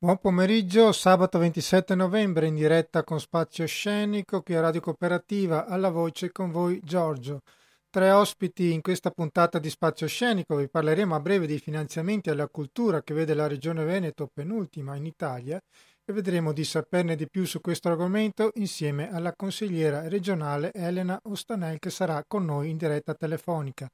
Buon pomeriggio, sabato 27 novembre in diretta con Spazio Scenico qui a Radio Cooperativa, alla voce con voi Giorgio. Tre ospiti in questa puntata di Spazio Scenico, vi parleremo a breve dei finanziamenti alla cultura che vede la Regione Veneto penultima in Italia e vedremo di saperne di più su questo argomento insieme alla consigliera regionale Elena Ostanel che sarà con noi in diretta telefonica.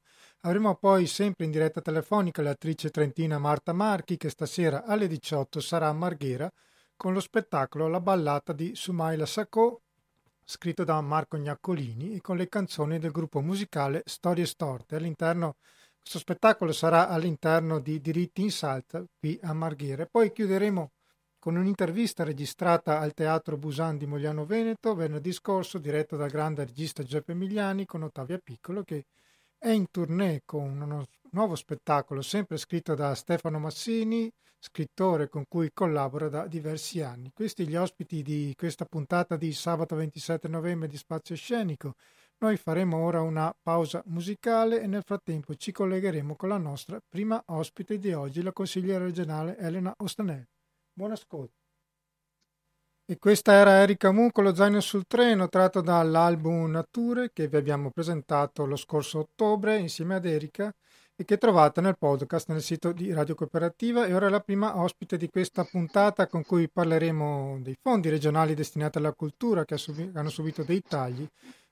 Avremo poi sempre in diretta telefonica l'attrice trentina Marta Marchi che stasera alle 18 sarà a Marghera con lo spettacolo La ballata di Sumaila Sacco scritto da Marco Gnaccolini e con le canzoni del gruppo musicale Storie Storte. All'interno questo spettacolo sarà all'interno di Diritti in Salta qui a Marghera. Poi chiuderemo con un'intervista registrata al Teatro Busan di Mogliano Veneto venerdì scorso, diretta dal grande regista Giuseppe Emiliani con Ottavia Piccolo, che è in tournée con uno nuovo spettacolo sempre scritto da Stefano Massini, scrittore con cui collabora da diversi anni. Questi gli ospiti di questa puntata di sabato 27 novembre di Spazio Scenico. Noi faremo ora una pausa musicale e nel frattempo ci collegheremo con la nostra prima ospite di oggi, la consigliera regionale Elena Ostanel. Buon ascolto. E questa era Erika Moon con lo zaino sul treno, tratto dall'album Nature che vi abbiamo presentato lo scorso ottobre insieme ad Erika e che trovate nel podcast nel sito di Radio Cooperativa. E ora la prima ospite di questa puntata con cui parleremo dei fondi regionali destinati alla cultura che hanno subito dei tagli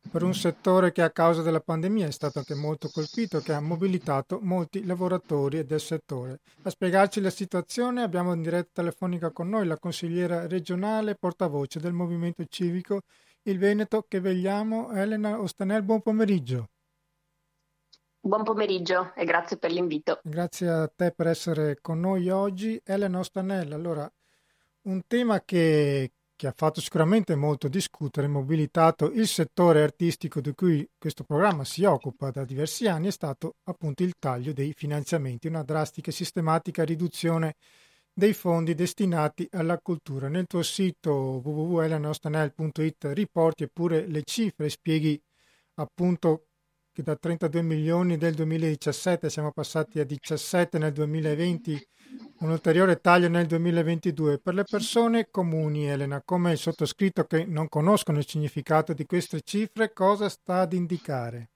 per un settore che a causa della pandemia è stato anche molto colpito, che ha mobilitato molti lavoratori del settore. A spiegarci la situazione abbiamo in diretta telefonica con noi la consigliera regionale portavoce del Movimento Civico Il Veneto che vegliamo, Elena Ostanel. Buon pomeriggio. Buon pomeriggio e grazie per l'invito. Grazie a te per essere con noi oggi. Elena Ostanel, allora un tema che, che ha fatto sicuramente molto discutere, mobilitato il settore artistico di cui questo programma si occupa da diversi anni, è stato appunto il taglio dei finanziamenti, una drastica e sistematica riduzione dei fondi destinati alla cultura. Nel tuo sito www.elenostanel.it riporti eppure le cifre, spieghi appunto che da 32 milioni del 2017 siamo passati a 17 nel 2020, un ulteriore taglio nel 2022. Per le persone comuni, Elena, come il sottoscritto che non conoscono il significato di queste cifre, cosa sta ad indicare?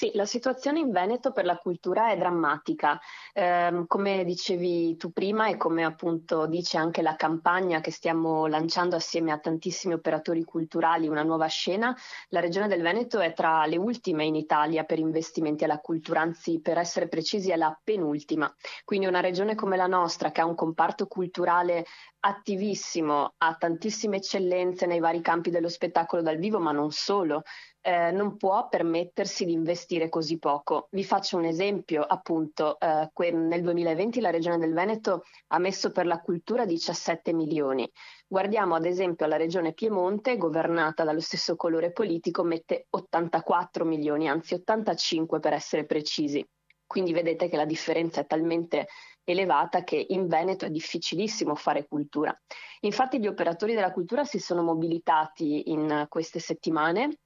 Sì, la situazione in Veneto per la cultura è drammatica. Eh, come dicevi tu prima e come appunto dice anche la campagna che stiamo lanciando assieme a tantissimi operatori culturali, una nuova scena, la regione del Veneto è tra le ultime in Italia per investimenti alla cultura, anzi per essere precisi è la penultima. Quindi una regione come la nostra che ha un comparto culturale attivissimo, ha tantissime eccellenze nei vari campi dello spettacolo dal vivo, ma non solo, eh, non può permettersi di investire così poco. Vi faccio un esempio, appunto, eh, que- nel 2020 la Regione del Veneto ha messo per la cultura 17 milioni. Guardiamo ad esempio la Regione Piemonte, governata dallo stesso colore politico, mette 84 milioni, anzi 85 per essere precisi. Quindi vedete che la differenza è talmente elevata che in Veneto è difficilissimo fare cultura. Infatti gli operatori della cultura si sono mobilitati in queste settimane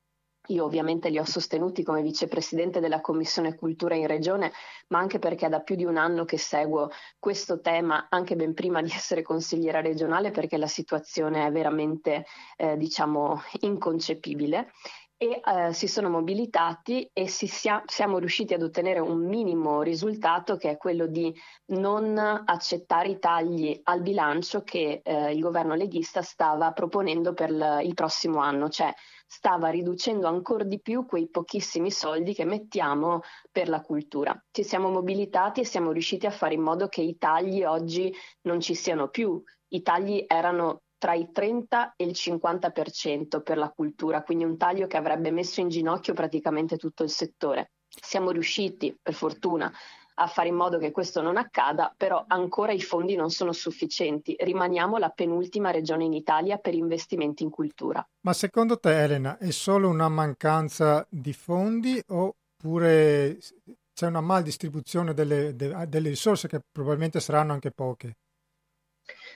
io ovviamente li ho sostenuti come vicepresidente della Commissione Cultura in Regione, ma anche perché è da più di un anno che seguo questo tema, anche ben prima di essere consigliera regionale, perché la situazione è veramente, eh, diciamo, inconcepibile. E eh, si sono mobilitati e sia, siamo riusciti ad ottenere un minimo risultato che è quello di non accettare i tagli al bilancio che eh, il governo leghista stava proponendo per l- il prossimo anno, cioè stava riducendo ancora di più quei pochissimi soldi che mettiamo per la cultura. Ci siamo mobilitati e siamo riusciti a fare in modo che i tagli oggi non ci siano più. I tagli erano tra il 30 e il 50% per la cultura, quindi un taglio che avrebbe messo in ginocchio praticamente tutto il settore. Siamo riusciti, per fortuna, a fare in modo che questo non accada, però ancora i fondi non sono sufficienti. Rimaniamo la penultima regione in Italia per investimenti in cultura. Ma secondo te, Elena, è solo una mancanza di fondi oppure c'è una mal distribuzione delle, delle risorse che probabilmente saranno anche poche?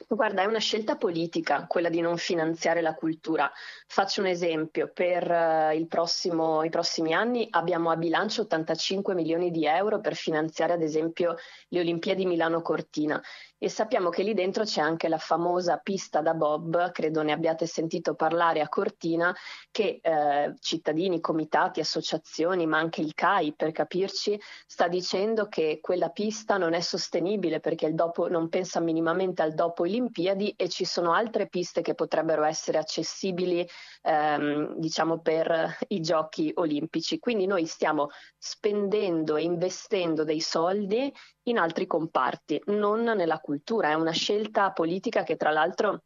Guarda, è una scelta politica quella di non finanziare la cultura. Faccio un esempio, per uh, prossimo, i prossimi anni abbiamo a bilancio 85 milioni di euro per finanziare ad esempio le Olimpiadi Milano-Cortina. E sappiamo che lì dentro c'è anche la famosa pista da Bob, credo ne abbiate sentito parlare a Cortina, che eh, cittadini, comitati, associazioni, ma anche il CAI per capirci, sta dicendo che quella pista non è sostenibile perché dopo non pensa minimamente al dopo Olimpiadi e ci sono altre piste che potrebbero essere accessibili ehm, diciamo per i giochi olimpici. Quindi noi stiamo spendendo e investendo dei soldi in altri comparti, non nella cultura. È una scelta politica che tra l'altro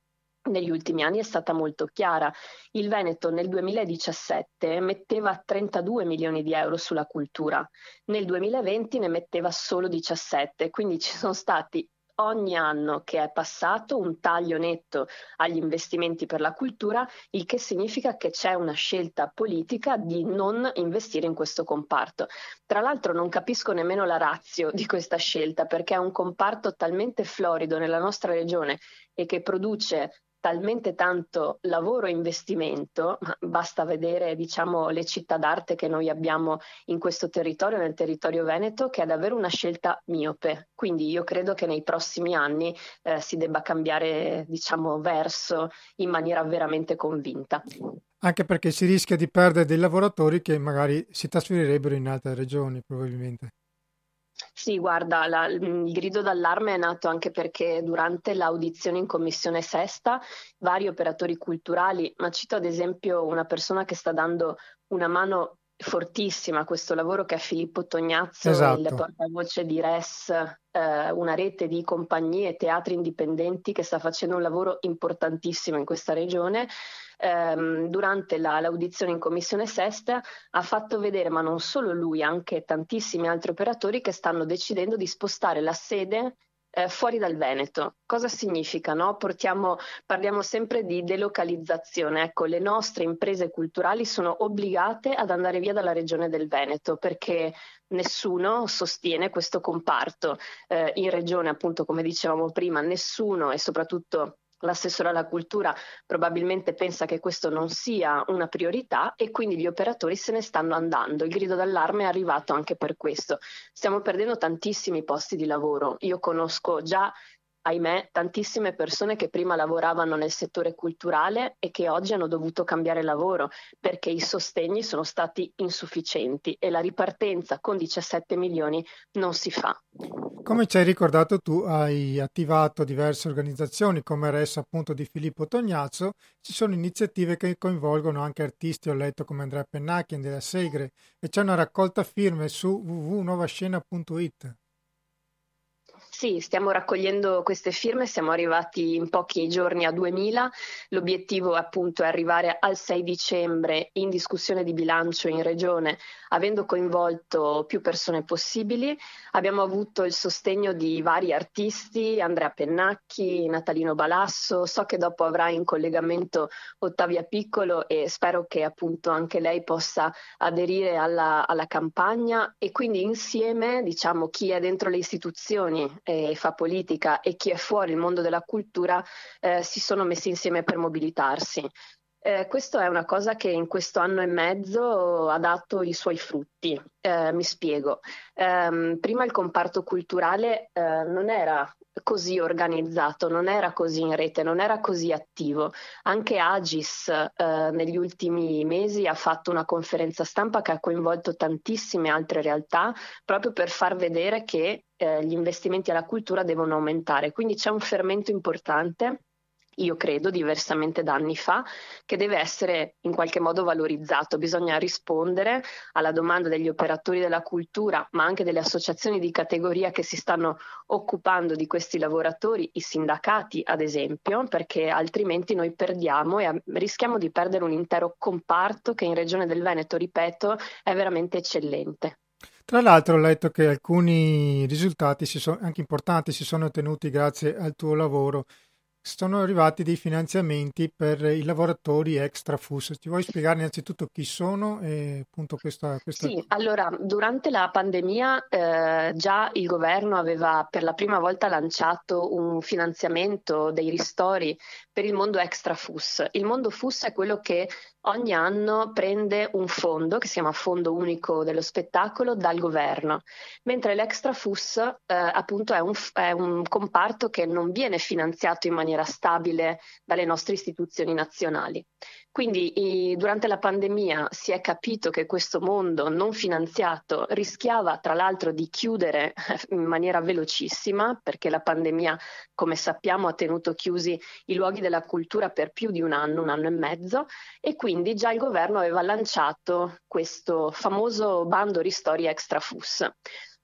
negli ultimi anni è stata molto chiara. Il Veneto nel 2017 metteva 32 milioni di euro sulla cultura, nel 2020 ne metteva solo 17, quindi ci sono stati ogni anno che è passato un taglio netto agli investimenti per la cultura, il che significa che c'è una scelta politica di non investire in questo comparto. Tra l'altro non capisco nemmeno la razio di questa scelta perché è un comparto talmente florido nella nostra regione e che produce talmente tanto lavoro e investimento, basta vedere diciamo, le città d'arte che noi abbiamo in questo territorio, nel territorio veneto, che è davvero una scelta miope. Quindi io credo che nei prossimi anni eh, si debba cambiare diciamo, verso in maniera veramente convinta. Anche perché si rischia di perdere dei lavoratori che magari si trasferirebbero in altre regioni, probabilmente. Sì, guarda, la, il grido d'allarme è nato anche perché durante l'audizione in commissione sesta vari operatori culturali, ma cito ad esempio una persona che sta dando una mano fortissima a questo lavoro che è Filippo Tognazzo, esatto. il portavoce di RES, eh, una rete di compagnie e teatri indipendenti che sta facendo un lavoro importantissimo in questa regione ehm, durante la, l'audizione in commissione sesta ha fatto vedere, ma non solo lui, anche tantissimi altri operatori che stanno decidendo di spostare la sede eh, fuori dal Veneto. Cosa significa? No? Portiamo, parliamo sempre di delocalizzazione. Ecco, le nostre imprese culturali sono obbligate ad andare via dalla regione del Veneto perché nessuno sostiene questo comparto. Eh, in regione, appunto, come dicevamo prima, nessuno e soprattutto L'assessore alla cultura probabilmente pensa che questo non sia una priorità e quindi gli operatori se ne stanno andando. Il grido d'allarme è arrivato anche per questo. Stiamo perdendo tantissimi posti di lavoro. Io conosco già ahimè, tantissime persone che prima lavoravano nel settore culturale e che oggi hanno dovuto cambiare lavoro perché i sostegni sono stati insufficienti e la ripartenza con 17 milioni non si fa. Come ci hai ricordato tu, hai attivato diverse organizzazioni come RES appunto di Filippo Tognazzo, ci sono iniziative che coinvolgono anche artisti, ho letto come Andrea Pennacchi, Andrea Segre e c'è una raccolta firme su www.novascena.it. Sì, stiamo raccogliendo queste firme, siamo arrivati in pochi giorni a 2000. L'obiettivo appunto è arrivare al 6 dicembre in discussione di bilancio in regione, avendo coinvolto più persone possibili. Abbiamo avuto il sostegno di vari artisti, Andrea Pennacchi, Natalino Balasso, so che dopo avrà in collegamento Ottavia Piccolo e spero che appunto anche lei possa aderire alla, alla campagna e quindi insieme diciamo chi è dentro le istituzioni e fa politica e chi è fuori il mondo della cultura eh, si sono messi insieme per mobilitarsi. Eh, questo è una cosa che in questo anno e mezzo ha dato i suoi frutti. Eh, mi spiego. Eh, prima il comparto culturale eh, non era così organizzato, non era così in rete, non era così attivo. Anche Agis eh, negli ultimi mesi ha fatto una conferenza stampa che ha coinvolto tantissime altre realtà proprio per far vedere che eh, gli investimenti alla cultura devono aumentare. Quindi c'è un fermento importante io credo, diversamente da anni fa, che deve essere in qualche modo valorizzato. Bisogna rispondere alla domanda degli operatori della cultura, ma anche delle associazioni di categoria che si stanno occupando di questi lavoratori, i sindacati ad esempio, perché altrimenti noi perdiamo e rischiamo di perdere un intero comparto che in Regione del Veneto, ripeto, è veramente eccellente. Tra l'altro ho letto che alcuni risultati, sono, anche importanti, si sono ottenuti grazie al tuo lavoro sono arrivati dei finanziamenti per i lavoratori extra FUS. Ti vuoi spiegare innanzitutto chi sono e appunto questa... questa... Sì, allora durante la pandemia eh, già il governo aveva per la prima volta lanciato un finanziamento dei ristori per il mondo extra FUS. Il mondo FUS è quello che ogni anno prende un fondo che si chiama Fondo Unico dello Spettacolo dal governo, mentre l'extra FUS eh, appunto è un, è un, comparto che non viene finanziato in maniera stabile dalle nostre istituzioni nazionali. Quindi durante la pandemia si è capito che questo mondo non finanziato rischiava tra l'altro di chiudere in maniera velocissima perché la pandemia, come sappiamo, ha tenuto chiusi i luoghi della cultura per più di un anno, un anno e mezzo e quindi già il governo aveva lanciato questo famoso bando ristori extra FUS.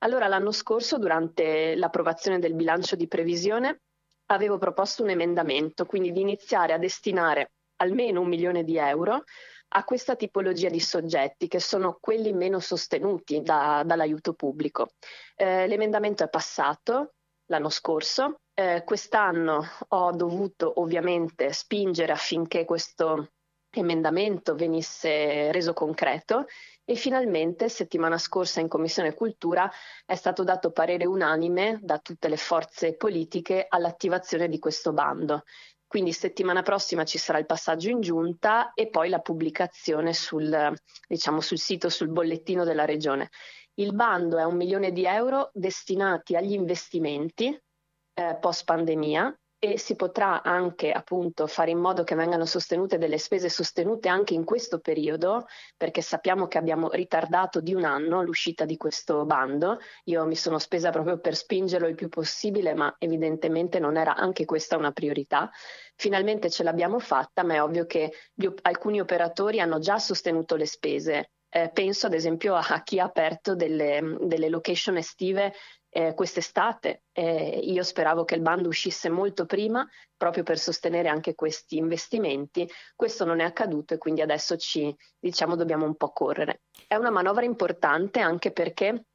Allora l'anno scorso, durante l'approvazione del bilancio di previsione, avevo proposto un emendamento, quindi di iniziare a destinare almeno un milione di euro a questa tipologia di soggetti che sono quelli meno sostenuti da, dall'aiuto pubblico. Eh, l'emendamento è passato l'anno scorso, eh, quest'anno ho dovuto ovviamente spingere affinché questo emendamento venisse reso concreto e finalmente settimana scorsa in Commissione Cultura è stato dato parere unanime da tutte le forze politiche all'attivazione di questo bando. Quindi settimana prossima ci sarà il passaggio in giunta e poi la pubblicazione sul, diciamo, sul sito, sul bollettino della regione. Il bando è un milione di euro destinati agli investimenti eh, post pandemia e si potrà anche appunto fare in modo che vengano sostenute delle spese sostenute anche in questo periodo, perché sappiamo che abbiamo ritardato di un anno l'uscita di questo bando. Io mi sono spesa proprio per spingerlo il più possibile, ma evidentemente non era anche questa una priorità. Finalmente ce l'abbiamo fatta, ma è ovvio che gli, alcuni operatori hanno già sostenuto le spese. Eh, penso ad esempio a chi ha aperto delle, delle location estive eh, quest'estate. Eh, io speravo che il bando uscisse molto prima proprio per sostenere anche questi investimenti. Questo non è accaduto e quindi adesso ci diciamo dobbiamo un po' correre. È una manovra importante anche perché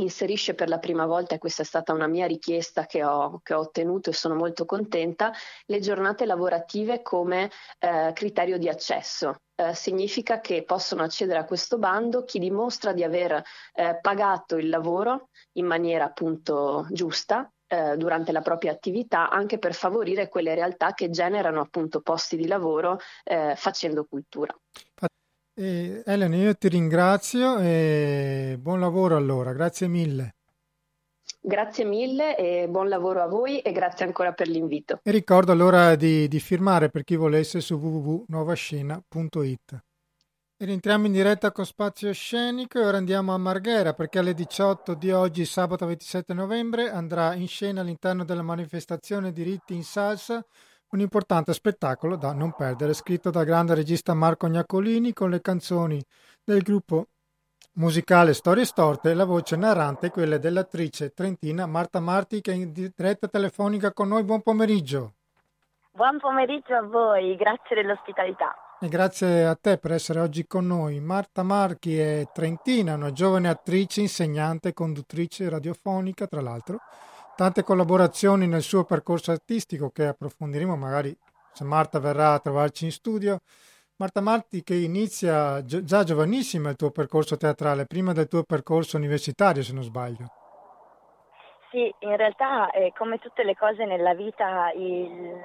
inserisce per la prima volta, e questa è stata una mia richiesta che ho, che ho ottenuto e sono molto contenta, le giornate lavorative come eh, criterio di accesso. Eh, significa che possono accedere a questo bando chi dimostra di aver eh, pagato il lavoro in maniera appunto giusta eh, durante la propria attività anche per favorire quelle realtà che generano appunto posti di lavoro eh, facendo cultura. Eh, Elena, io ti ringrazio e buon lavoro allora, grazie mille. Grazie mille e buon lavoro a voi e grazie ancora per l'invito. E ricordo allora di, di firmare per chi volesse su www.nuovascena.it. E rientriamo in diretta con Spazio Scenico e ora andiamo a Marghera perché alle 18 di oggi, sabato 27 novembre, andrà in scena all'interno della manifestazione Diritti in Salsa un importante spettacolo da non perdere, scritto dal grande regista Marco Gnaccolini con le canzoni del gruppo musicale Storie Storte e la voce narrante è quella dell'attrice trentina Marta Marti che è in diretta telefonica con noi. Buon pomeriggio. Buon pomeriggio a voi, grazie dell'ospitalità. E grazie a te per essere oggi con noi. Marta Marchi è trentina, una giovane attrice, insegnante conduttrice radiofonica, tra l'altro tante collaborazioni nel suo percorso artistico che approfondiremo magari se Marta verrà a trovarci in studio. Marta Marti che inizia già giovanissima il tuo percorso teatrale, prima del tuo percorso universitario se non sbaglio. Sì, in realtà eh, come tutte le cose nella vita, il,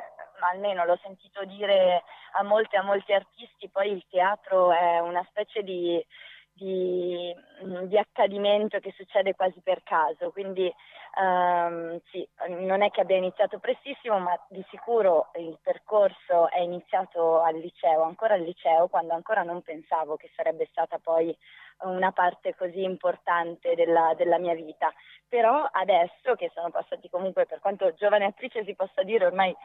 almeno l'ho sentito dire a molti, a molti artisti, poi il teatro è una specie di, di, di accadimento che succede quasi per caso, quindi Um, sì, non è che abbia iniziato prestissimo, ma di sicuro il percorso è iniziato al liceo, ancora al liceo, quando ancora non pensavo che sarebbe stata poi una parte così importante della, della mia vita. Però adesso che sono passati comunque, per quanto giovane attrice si possa dire, ormai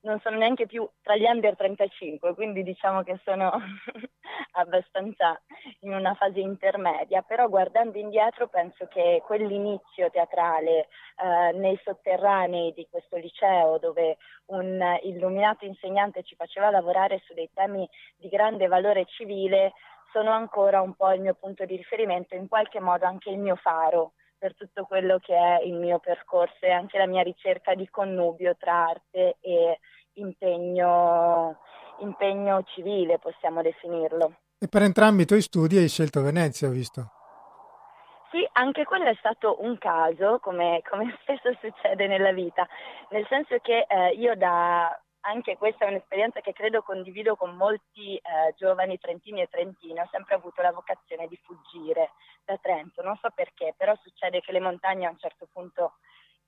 non sono neanche più tra gli under 35, quindi diciamo che sono abbastanza in una fase intermedia, però guardando indietro penso che quell'inizio teatrale eh, nei sotterranei di questo liceo dove un illuminato insegnante ci faceva lavorare su dei temi di grande valore civile sono ancora un po' il mio punto di riferimento, in qualche modo anche il mio faro per tutto quello che è il mio percorso e anche la mia ricerca di connubio tra arte e impegno, impegno civile, possiamo definirlo. E per entrambi i tuoi studi hai scelto Venezia, ho visto. Sì, anche quello è stato un caso, come, come spesso succede nella vita, nel senso che eh, io da anche questa è un'esperienza che credo condivido con molti eh, giovani trentini e trentine, ho sempre avuto la vocazione di fuggire da Trento, non so perché, però succede che le montagne a un certo punto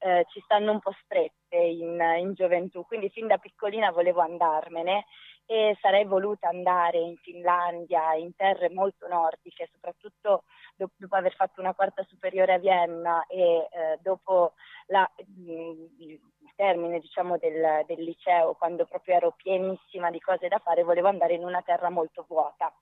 eh, ci stanno un po' strette in, in, gioventù, quindi fin da piccolina volevo andarmene e sarei voluta andare in Finlandia, in terre molto nordiche, soprattutto dopo, dopo aver fatto una quarta superiore a Vienna e eh, dopo la, il termine diciamo, del, del liceo, quando proprio ero pienissima di cose da fare, volevo andare in una terra molto vuota.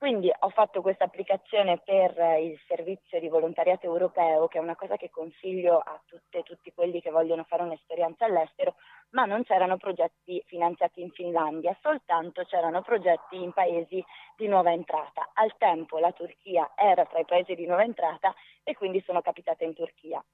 Quindi ho fatto questa applicazione per il servizio di volontariato europeo, che è una cosa che consiglio a tutte tutti quelli che vogliono fare un'esperienza all'estero, ma non c'erano progetti finanziati in Finlandia, soltanto c'erano progetti in paesi di nuova entrata. Al tempo la Turchia era tra i paesi di nuova entrata e quindi sono capitata in Turchia.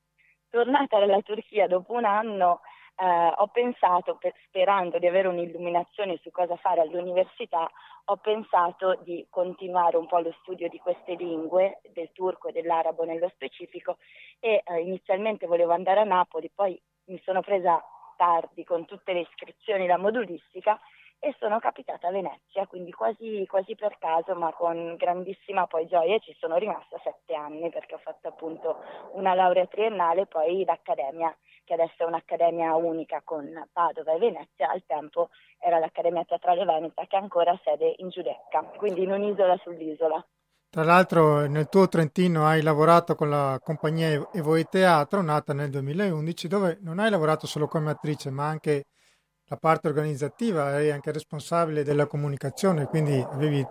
Tornata dalla Turchia dopo un anno eh, ho pensato, per, sperando di avere un'illuminazione su cosa fare all'università, ho pensato di continuare un po' lo studio di queste lingue, del turco e dell'arabo nello specifico, e eh, inizialmente volevo andare a Napoli, poi mi sono presa tardi con tutte le iscrizioni la modulistica e sono capitata a Venezia, quindi quasi, quasi, per caso, ma con grandissima poi gioia ci sono rimasta sette anni perché ho fatto appunto una laurea triennale e poi l'accademia, che adesso è un'accademia unica con Padova e Venezia, al tempo era l'Accademia Teatrale Veneta che ha ancora sede in Giudecca, quindi in un'isola sull'isola. Tra l'altro nel tuo Trentino hai lavorato con la compagnia Evoe Teatro, nata nel 2011, dove non hai lavorato solo come attrice, ma anche la parte organizzativa, eri anche responsabile della comunicazione, quindi avevi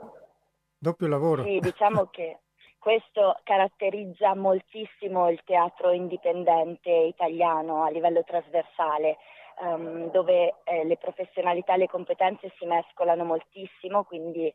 doppio lavoro. Sì, diciamo che questo caratterizza moltissimo il teatro indipendente italiano a livello trasversale, um, dove eh, le professionalità e le competenze si mescolano moltissimo, quindi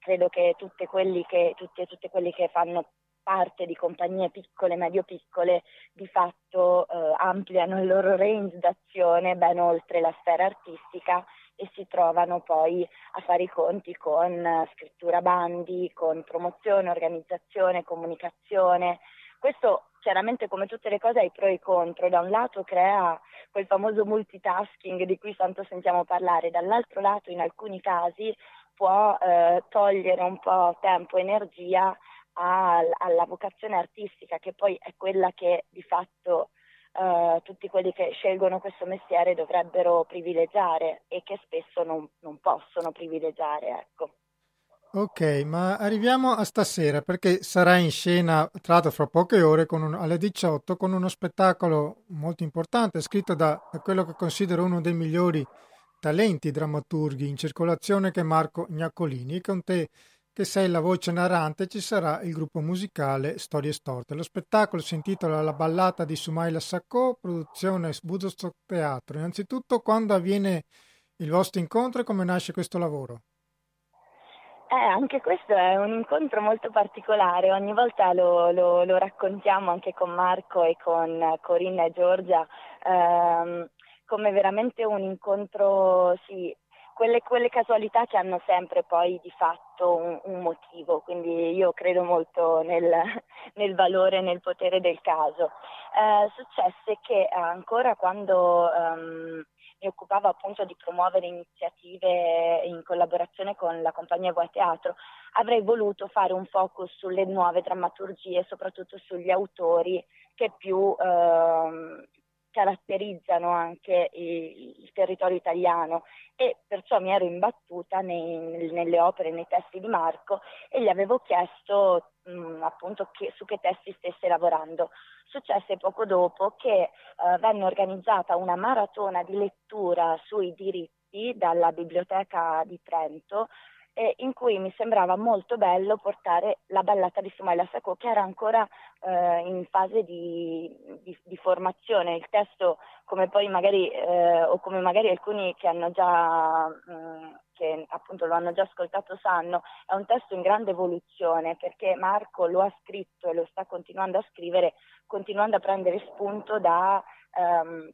credo che, tutti quelli che tutti e tutte quelli che fanno parte di compagnie piccole, medio-piccole, di fatto eh, ampliano il loro range d'azione ben oltre la sfera artistica e si trovano poi a fare i conti con uh, scrittura bandi, con promozione, organizzazione, comunicazione. Questo chiaramente come tutte le cose ha i pro e i contro, da un lato crea quel famoso multitasking di cui tanto sentiamo parlare, dall'altro lato in alcuni casi può eh, togliere un po' tempo e energia alla vocazione artistica, che poi è quella che di fatto uh, tutti quelli che scelgono questo mestiere dovrebbero privilegiare e che spesso non, non possono privilegiare. Ecco. Ok, ma arriviamo a stasera perché sarà in scena, tra l'altro fra poche ore, un, alle 18, con uno spettacolo molto importante, scritto da, da quello che considero uno dei migliori talenti drammaturghi in circolazione che è Marco Gnaccolini, con te che sei la voce narrante ci sarà il gruppo musicale Storie Storte. Lo spettacolo si intitola La ballata di Sumaila Sacco, produzione Woodstock Teatro. Innanzitutto, quando avviene il vostro incontro e come nasce questo lavoro? Eh, anche questo è un incontro molto particolare, ogni volta lo, lo, lo raccontiamo anche con Marco e con Corinna e Giorgia ehm, come veramente un incontro sì, quelle, quelle, casualità che hanno sempre poi di fatto un, un motivo, quindi io credo molto nel, nel valore e nel potere del caso. Eh, successe che ancora quando um, mi occupavo appunto di promuovere iniziative in collaborazione con la compagnia Voa Teatro, avrei voluto fare un focus sulle nuove drammaturgie, soprattutto sugli autori che più ehm, caratterizzano anche il, territorio italiano e perciò mi ero imbattuta nei, nelle opere, nei testi di Marco e gli avevo chiesto mh, appunto che, su che testi stesse lavorando. Successe poco dopo che eh, venne organizzata una maratona di lettura sui diritti dalla Biblioteca di Trento eh, in cui mi sembrava molto bello portare la ballata di Sumaila Sacco che era ancora eh, in fase di, di, di, formazione. Il testo, come poi magari, eh, o come magari alcuni che hanno già, mh, mm, che appunto lo hanno già ascoltato sanno, è un testo in grande evoluzione perché Marco lo ha scritto e lo sta continuando a scrivere, continuando a prendere spunto da... Um,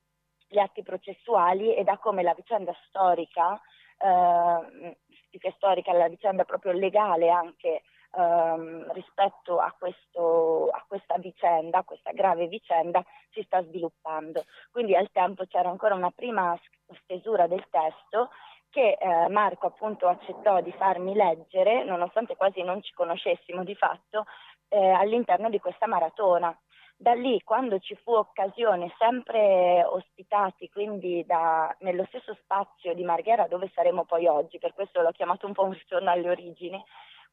gli atti processuali e da come la vicenda storica, eh, più che storica, la vicenda proprio legale anche ehm, rispetto a, questo, a, questa vicenda, a questa grave vicenda, si sta sviluppando. Quindi al tempo c'era ancora una prima stesura del testo che eh, Marco appunto accettò di farmi leggere, nonostante quasi non ci conoscessimo di fatto, eh, all'interno di questa maratona. Da lì, quando ci fu occasione, sempre ospitati quindi da, nello stesso spazio di Marghera dove saremo poi oggi, per questo l'ho chiamato un po' un ritorno alle origini,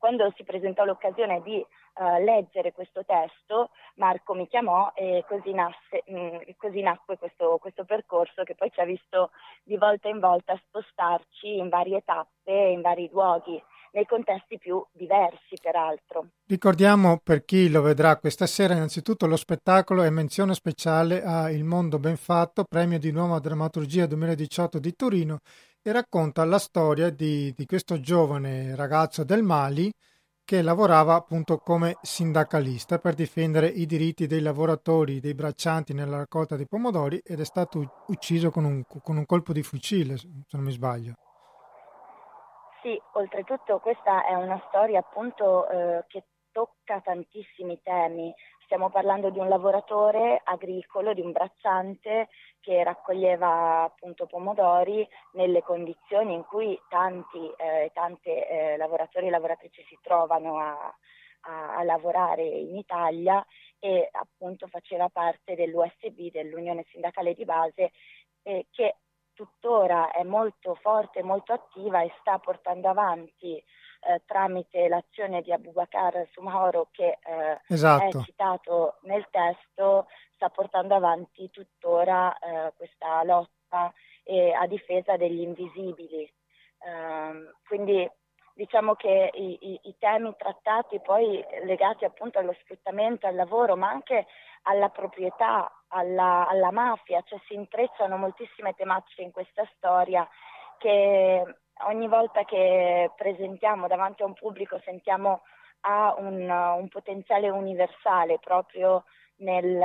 quando si presentò l'occasione di uh, leggere questo testo, Marco mi chiamò e così, nasse, mh, mm, così nacque questo, questo, percorso che poi ci ha visto di volta in volta spostarci in varie tappe, in vari luoghi nei contesti più diversi peraltro. Ricordiamo per chi lo vedrà questa sera innanzitutto lo spettacolo è menzione speciale a Il mondo ben fatto, premio di nuova drammaturgia 2018 di Torino e racconta la storia di, di questo giovane ragazzo del Mali che lavorava appunto come sindacalista per difendere i diritti dei lavoratori, dei braccianti nella raccolta dei pomodori ed è stato ucciso con un, con un colpo di fucile, se non mi sbaglio. Sì, oltretutto questa è una storia appunto eh, che tocca tantissimi temi. Stiamo parlando di un lavoratore agricolo, di un bracciante che raccoglieva appunto pomodori nelle condizioni in cui tanti eh, tante eh, lavoratori e lavoratrici si trovano a, a, a, lavorare in Italia e appunto faceva parte dell'USB, dell'Unione Sindacale di Base, eh, che tuttora è molto forte, molto attiva e sta portando avanti eh, tramite l'azione di Abubakar Sumahoro che eh, esatto. è citato nel testo, sta portando avanti tuttora eh, questa lotta a difesa degli invisibili. Ehm, quindi diciamo che i, i, i, temi trattati poi legati appunto allo sfruttamento, al lavoro, ma anche alla proprietà, alla, alla mafia, cioè si intrecciano moltissime tematiche in questa storia che ogni volta che presentiamo davanti a un pubblico sentiamo ha un, un potenziale universale proprio nel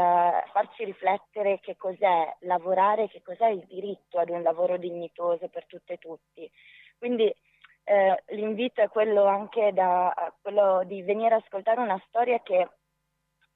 farci riflettere che cos'è lavorare, che cos'è il diritto ad un lavoro dignitoso per tutte e tutti. Quindi eh, l'invito è quello anche da, quello di venire a ascoltare una storia che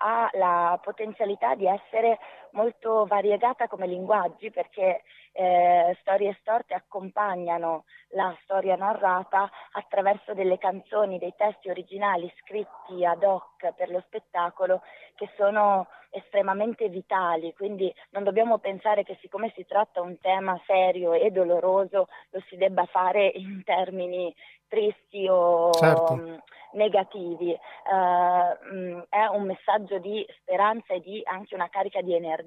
ha la potenzialità di essere molto variegata come linguaggi perché eh, storie storte accompagnano la storia narrata attraverso delle canzoni, dei testi originali scritti ad hoc per lo spettacolo che sono estremamente vitali, quindi non dobbiamo pensare che siccome si tratta un tema serio e doloroso lo si debba fare in termini tristi o certo. mh, mm, negativi. Uh, mh, è un messaggio di speranza e di anche una carica di energia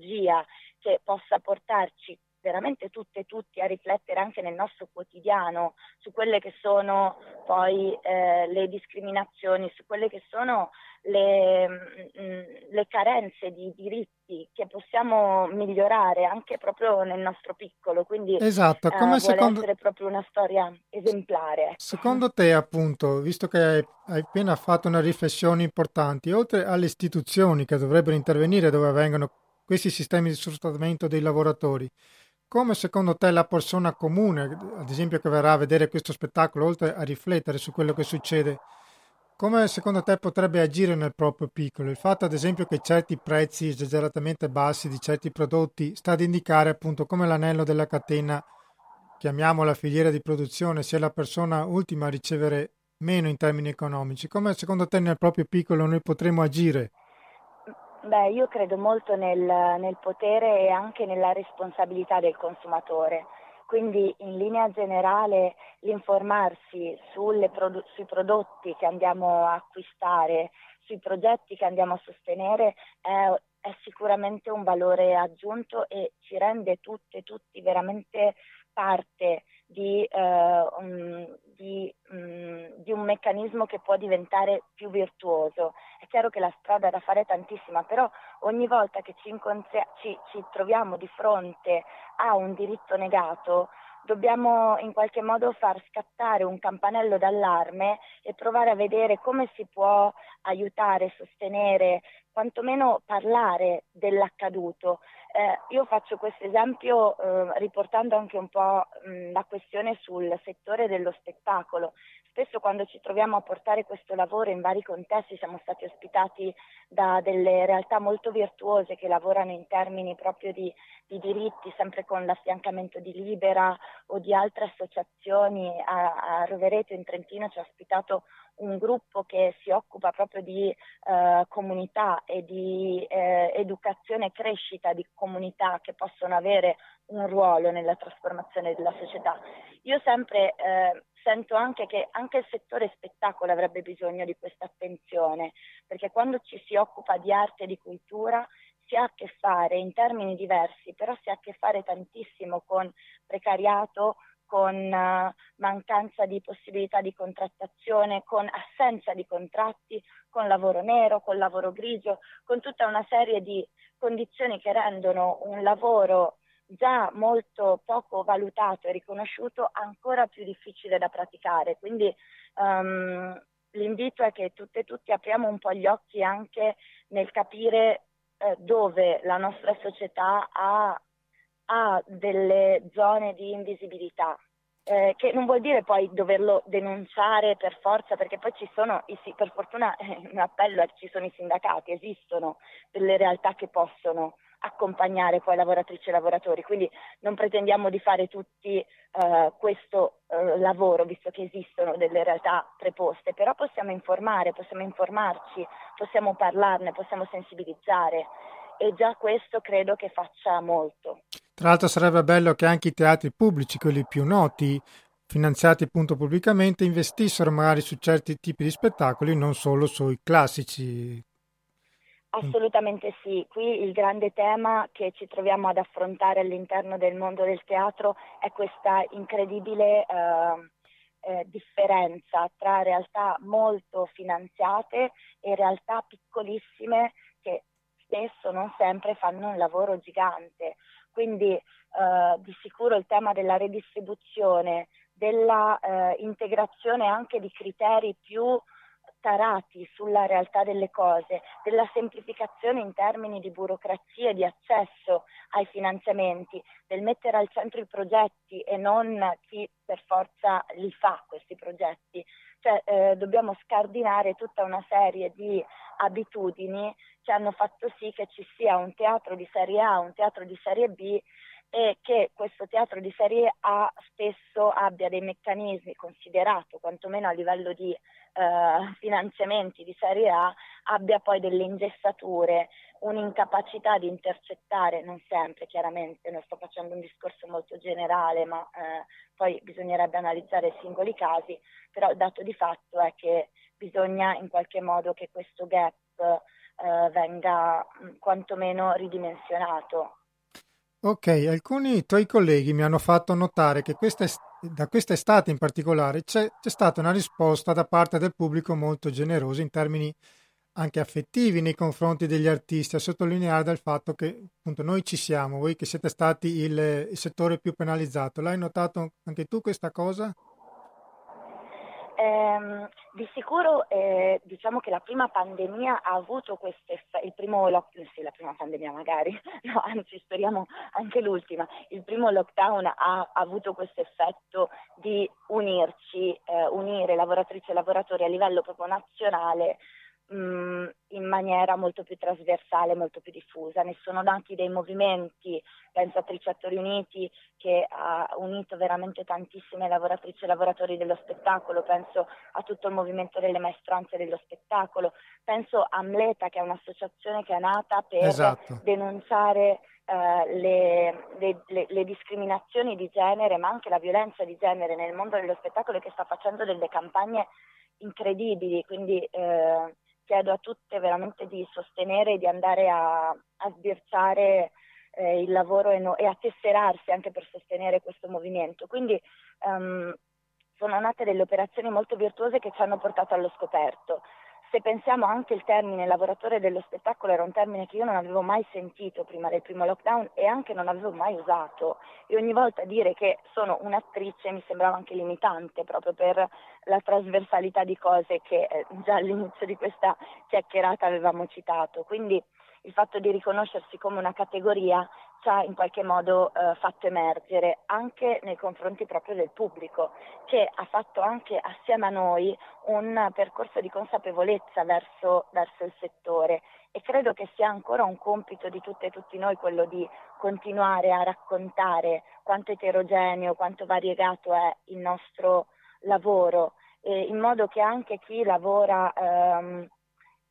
che possa portarci veramente tutte e tutti a riflettere anche nel nostro quotidiano su quelle che sono poi eh, le discriminazioni, su quelle che sono le, mh, mm, le, carenze di diritti che possiamo migliorare anche proprio nel nostro piccolo. Quindi esatto, eh, come eh, secondo... essere proprio una storia esemplare. Secondo te, appunto, visto che hai, appena fatto una riflessione importante, oltre alle istituzioni che dovrebbero intervenire dove avvengono questi sistemi di sfruttamento dei lavoratori, come secondo te la persona comune, ad esempio che verrà a vedere questo spettacolo, oltre a riflettere su quello che succede, come secondo te potrebbe agire nel proprio piccolo? Il fatto ad esempio che certi prezzi esageratamente bassi di certi prodotti sta ad indicare appunto come l'anello della catena, chiamiamola filiera di produzione, sia la persona ultima a ricevere meno in termini economici. Come secondo te nel proprio piccolo noi potremmo agire? Beh, io credo molto nel, nel potere e anche nella responsabilità del consumatore. Quindi in linea generale l'informarsi produ- sui prodotti che andiamo a acquistare, sui progetti che andiamo a sostenere è, è sicuramente un valore aggiunto e ci rende tutte e tutti veramente parte di, uh, um, di, um, di, un meccanismo che può diventare più virtuoso. È chiaro che la strada è da fare tantissima, però ogni volta che ci, ci, ci troviamo di fronte a un diritto negato, dobbiamo in qualche modo far scattare un campanello d'allarme e provare a vedere come si può aiutare, sostenere quantomeno parlare dell'accaduto. Eh, io faccio questo esempio eh, riportando anche un po' mh, la questione sul settore dello spettacolo. Spesso quando ci troviamo a portare questo lavoro in vari contesti siamo stati ospitati da delle realtà molto virtuose che lavorano in termini proprio di, di diritti, sempre con l'affiancamento di Libera o di altre associazioni. A, a Rovereto in Trentino ci ha ospitato un gruppo che si occupa proprio di eh, comunità e di eh, educazione e crescita di comunità che possono avere un ruolo nella trasformazione della società. Io sempre eh, sento anche che anche il settore spettacolo avrebbe bisogno di questa attenzione, perché quando ci si occupa di arte e di cultura si ha a che fare in termini diversi, però si ha a che fare tantissimo con precariato, con uh, mancanza di possibilità di contrattazione, con assenza di contratti, con lavoro nero, con lavoro grigio, con tutta una serie di condizioni che rendono un lavoro già molto poco valutato e riconosciuto, ancora più difficile da praticare. Quindi um, l'invito è che tutte e tutti apriamo un po' gli occhi anche nel capire eh, dove la nostra società ha, ha delle zone di invisibilità. Eh, che non vuol dire poi doverlo denunciare per forza, perché poi ci sono, per fortuna eh, un appello è che ci sono i sindacati, esistono delle realtà che possono accompagnare poi lavoratrici e lavoratori, quindi non pretendiamo di fare tutti eh, questo eh, lavoro, visto che esistono delle realtà preposte, però possiamo informare, possiamo informarci, possiamo parlarne, possiamo sensibilizzare e già questo credo che faccia molto. Tra l'altro sarebbe bello che anche i teatri pubblici, quelli più noti, finanziati appunto pubblicamente, investissero magari su certi tipi di spettacoli, non solo sui classici Assolutamente sì, qui il grande tema che ci troviamo ad affrontare all'interno del mondo del teatro è questa incredibile eh, eh, differenza tra realtà molto finanziate e realtà piccolissime che spesso, non sempre, fanno un lavoro gigante. Quindi eh, di sicuro il tema della redistribuzione, della eh, integrazione anche di criteri più tarati sulla realtà delle cose, della semplificazione in termini di burocrazia e di accesso ai finanziamenti, del mettere al centro i progetti e non chi per forza li fa questi progetti. Cioè, eh, dobbiamo scardinare tutta una serie di abitudini che hanno fatto sì che ci sia un teatro di serie A, un teatro di serie B e che questo teatro di serie A spesso abbia dei meccanismi considerato, quantomeno a livello di eh, finanziamenti di serie A, abbia poi delle ingessature, un'incapacità di intercettare, non sempre chiaramente, non sto facendo un discorso molto generale, ma eh, poi bisognerebbe analizzare i singoli casi, però il dato di fatto è che bisogna in qualche modo che questo gap eh, venga quantomeno ridimensionato Ok, alcuni tuoi colleghi mi hanno fatto notare che questa, da quest'estate in particolare c'è, c'è, stata una risposta da parte del pubblico molto generosa in termini anche affettivi nei confronti degli artisti, a sottolineare del fatto che appunto noi ci siamo, voi che siete stati il, il settore più penalizzato. L'hai notato anche tu questa cosa? Eh, di sicuro eh, diciamo che la prima pandemia ha avuto questo effetto, il primo lockdown, sì la prima pandemia magari, no anzi speriamo anche l'ultima, il primo lockdown ha, ha avuto questo effetto di unirci, eh, unire lavoratrici e lavoratori a livello proprio nazionale mh, in maniera molto più trasversale, molto più diffusa. Ne sono nati dei movimenti, penso a Tricettori Uniti che ha unito veramente tantissime lavoratrici e lavoratori dello spettacolo, penso a tutto il movimento delle maestranze dello spettacolo, penso a Amleta che è un'associazione che è nata per esatto. denunciare Uh, le, le, le, le, discriminazioni di genere, ma anche la violenza di genere nel mondo dello spettacolo e che sta facendo delle campagne incredibili. Quindi uh, chiedo a tutte veramente di sostenere e di andare a, a sbirciare eh, il lavoro e, no, e, a tesserarsi anche per sostenere questo movimento. Quindi um, sono nate delle operazioni molto virtuose che ci hanno portato allo scoperto. se pensiamo anche il termine lavoratore dello spettacolo era un termine che io non avevo mai sentito prima del primo lockdown e anche non avevo mai usato e ogni volta dire che sono un'attrice mi sembrava anche limitante proprio per la trasversalità di cose che eh, già all'inizio di questa chiacchierata avevamo citato. Quindi il fatto di riconoscersi come una categoria ci ha in qualche modo eh, fatto emergere anche nei confronti proprio del pubblico, che ha fatto anche assieme a noi un percorso di consapevolezza verso, verso il settore e credo che sia ancora un compito di tutte e tutti noi quello di continuare a raccontare quanto eterogeneo, quanto variegato è il nostro lavoro, eh, in modo che anche chi lavora ehm,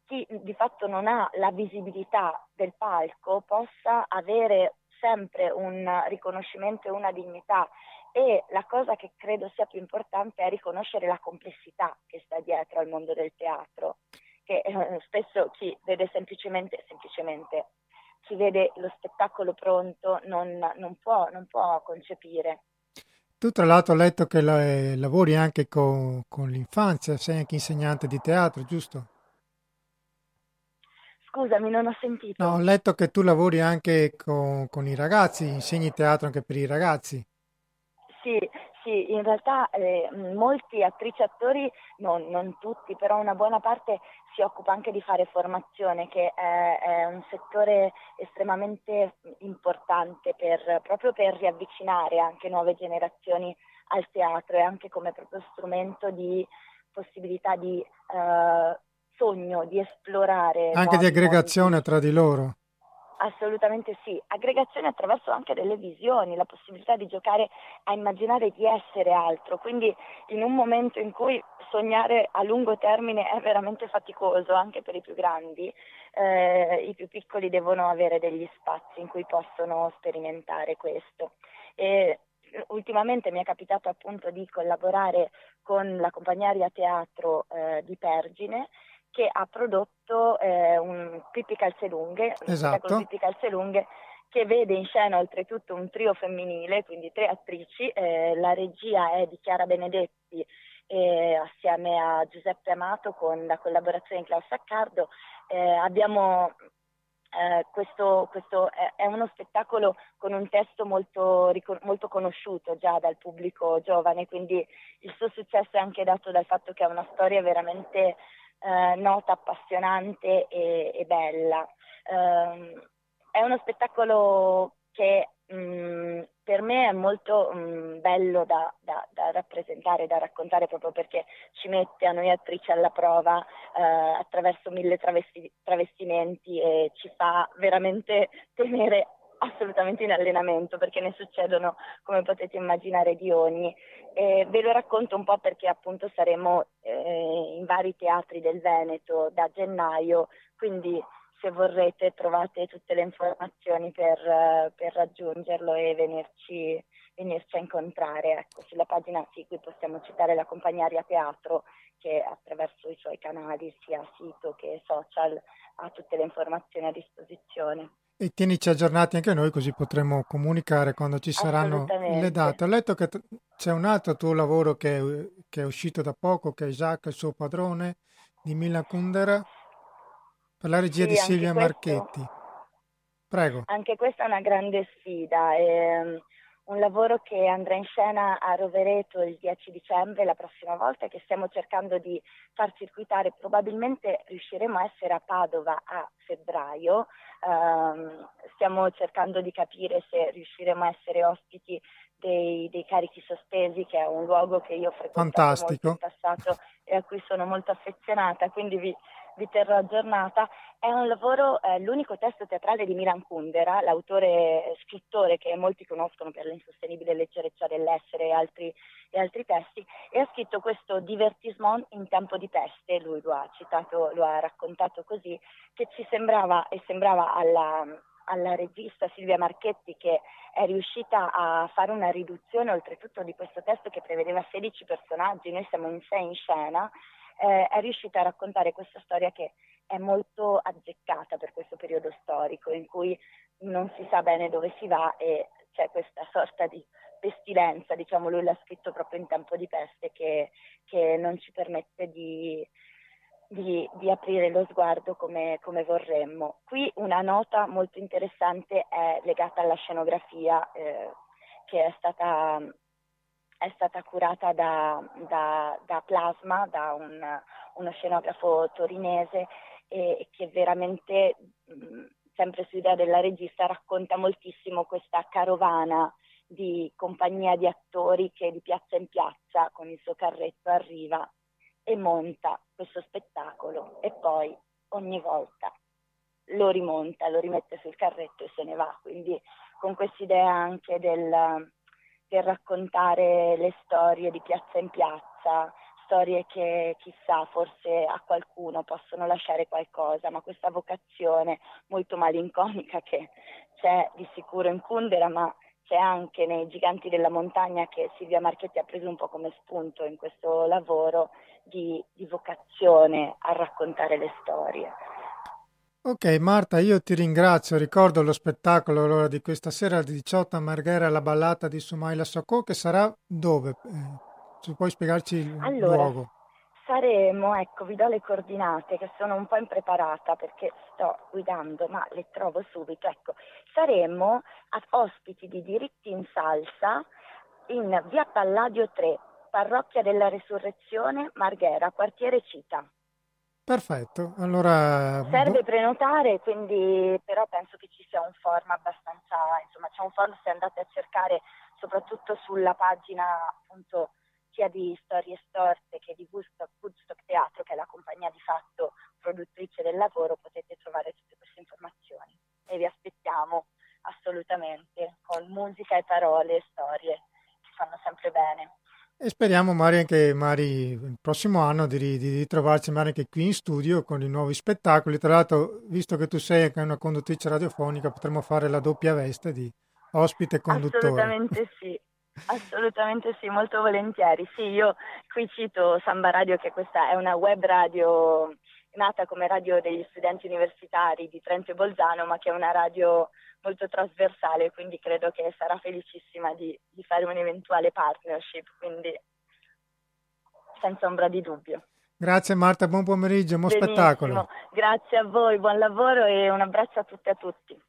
chi di fatto non ha la visibilità del palco possa avere sempre un riconoscimento e una dignità e la cosa che credo sia più importante è riconoscere la complessità che sta dietro al mondo del teatro, che eh, spesso chi vede semplicemente, semplicemente chi vede lo spettacolo pronto non, non, può, non può, concepire. Tu tra l'altro ho letto che la, eh, lavori anche con, con l'infanzia, sei anche insegnante di teatro, giusto? Scusami, non ho sentito. No, ho letto che tu lavori anche con, con i ragazzi, insegni teatro anche per i ragazzi. Sì, sì, in realtà eh, molti attrici e attori, non, non, tutti, però una buona parte si occupa anche di fare formazione, che è, è un settore estremamente importante per, proprio per riavvicinare anche nuove generazioni al teatro e anche come proprio strumento di possibilità di eh, sogno di esplorare. Anche di aggregazione tra di loro. Assolutamente sì, aggregazione attraverso anche delle visioni, la possibilità di giocare a immaginare di essere altro, quindi in un momento in cui sognare a lungo termine è veramente faticoso anche per i più grandi, eh, i più piccoli devono avere degli spazi in cui possono sperimentare questo. E ultimamente mi è capitato appunto di collaborare con la compagnia Aria Teatro eh, di Pergine che ha prodotto eh, un Pippi Calzelunghe, esatto. Pippi Calzelunghe che vede in scena oltretutto un trio femminile, quindi tre attrici, eh, la regia è di Chiara Benedetti eh, assieme a Giuseppe Amato con la collaborazione di Klaus Saccardo. Eh, abbiamo eh, questo, questo è, è, uno spettacolo con un testo molto, molto, conosciuto già dal pubblico giovane, quindi il suo successo è anche dato dal fatto che è una storia veramente eh, nota, appassionante e, e bella. Eh, è uno spettacolo che mh, mm, per me è molto mh, mm, bello da, da, da, rappresentare, da raccontare proprio perché ci mette a noi attrici alla prova eh, attraverso mille travesti, travestimenti e ci fa veramente tenere assolutamente in allenamento perché ne succedono, come potete immaginare, di ogni. E ve lo racconto un po' perché appunto saremo eh, in vari teatri del Veneto da gennaio, quindi se vorrete trovate tutte le informazioni per, per raggiungerlo e venirci, venirci, a incontrare. Ecco, sulla pagina sì, qui possiamo citare la compagnia Aria Teatro che attraverso i suoi canali, sia sito che social, ha tutte le informazioni a disposizione. E tienici aggiornati anche noi così potremo comunicare quando ci saranno le date. Ho letto che c'è un altro tuo lavoro che è, che è uscito da poco, che è Jacques, il suo padrone, di Milan Kundera, per la regia sì, di Silvia questo, Marchetti. Prego. Anche questa è una grande sfida. È un lavoro che andrà in scena a Rovereto il 10 dicembre la prossima volta che stiamo cercando di far circuitare. Probabilmente riusciremo a essere a Padova a febbraio Um, stiamo cercando di capire se riusciremo a essere ospiti dei, dei, carichi sospesi, che è un luogo che io ho frequentato molto in passato e a cui sono molto affezionata, quindi vi, vi terrò aggiornata. È un lavoro, eh, l'unico testo teatrale di Milan Kundera, l'autore scrittore che molti conoscono per l'insostenibile leggerezza dell'essere e altri, e altri testi, e ha scritto questo divertissement in tempo di peste, lui lo ha citato, lo ha raccontato così, che ci sembrava e sembrava alla, alla regista Silvia Marchetti che è riuscita a fare una riduzione oltretutto di questo testo che prevedeva 16 personaggi, noi siamo in 6 in scena eh, è riuscita a raccontare questa storia che è molto azzeccata per questo periodo storico in cui non si sa bene dove si va e c'è questa sorta di pestilenza, diciamo lui l'ha scritto proprio in tempo di peste che, che non ci permette di, di, di aprire lo sguardo come, come, vorremmo. Qui una nota molto interessante è legata alla scenografia eh, che è stata, è stata curata da, da, da Plasma, da un, uno scenografo torinese e che veramente, sempre su idea della regista, racconta moltissimo questa carovana di compagnia di attori che di piazza in piazza con il suo carretto arriva e monta questo spettacolo e poi ogni volta lo rimonta, lo rimette sul carretto e se ne va. Quindi con quest'idea anche del, del raccontare le storie di piazza in piazza, storie che chissà forse a qualcuno possono lasciare qualcosa, ma questa vocazione molto malinconica che c'è di sicuro in Kundera, ma c'è anche nei Giganti della Montagna che Silvia Marchetti ha preso un po' come spunto in questo lavoro di, di vocazione a raccontare le storie. Ok Marta, io ti ringrazio, ricordo lo spettacolo allora, di questa sera alle 18 a Marghera, la ballata di Sumaila Socco, che sarà dove? Eh, se puoi spiegarci il allora, luogo? Saremo, ecco, vi do le coordinate che sono un po' impreparata perché sto guidando, ma le trovo subito. Ecco, saremo ospiti di diritti in salsa in via Palladio 3, Parrocchia della Risurrezione, Marghera, quartiere Cita. Perfetto, allora... Serve prenotare, quindi però penso che ci sia un form abbastanza, insomma c'è un form se andate a cercare soprattutto sulla pagina appunto sia di Storie Storte che di Woodstock, Woodstock Teatro, che è la compagnia di fatto produttrice del lavoro, potete trovare tutte queste informazioni e vi aspettiamo assolutamente con musica e parole e storie che fanno sempre bene. E speriamo Mari anche Mari il prossimo anno di, di, di trovarci Mari anche qui in studio con i nuovi spettacoli. Tra l'altro, visto che tu sei anche una conduttrice radiofonica, potremmo fare la doppia veste di ospite e conduttore. Assolutamente sì. Assolutamente sì, molto volentieri. Sì, io qui cito Samba Radio che questa è una web radio nata come radio degli studenti universitari di Trento e Bolzano, ma che è una radio molto trasversale, quindi credo che sarà felicissima di, di fare un'eventuale partnership, quindi senza ombra di dubbio. Grazie Marta, buon pomeriggio, buon Benissimo. spettacolo. Grazie a voi, buon lavoro e un abbraccio a tutte e a tutti.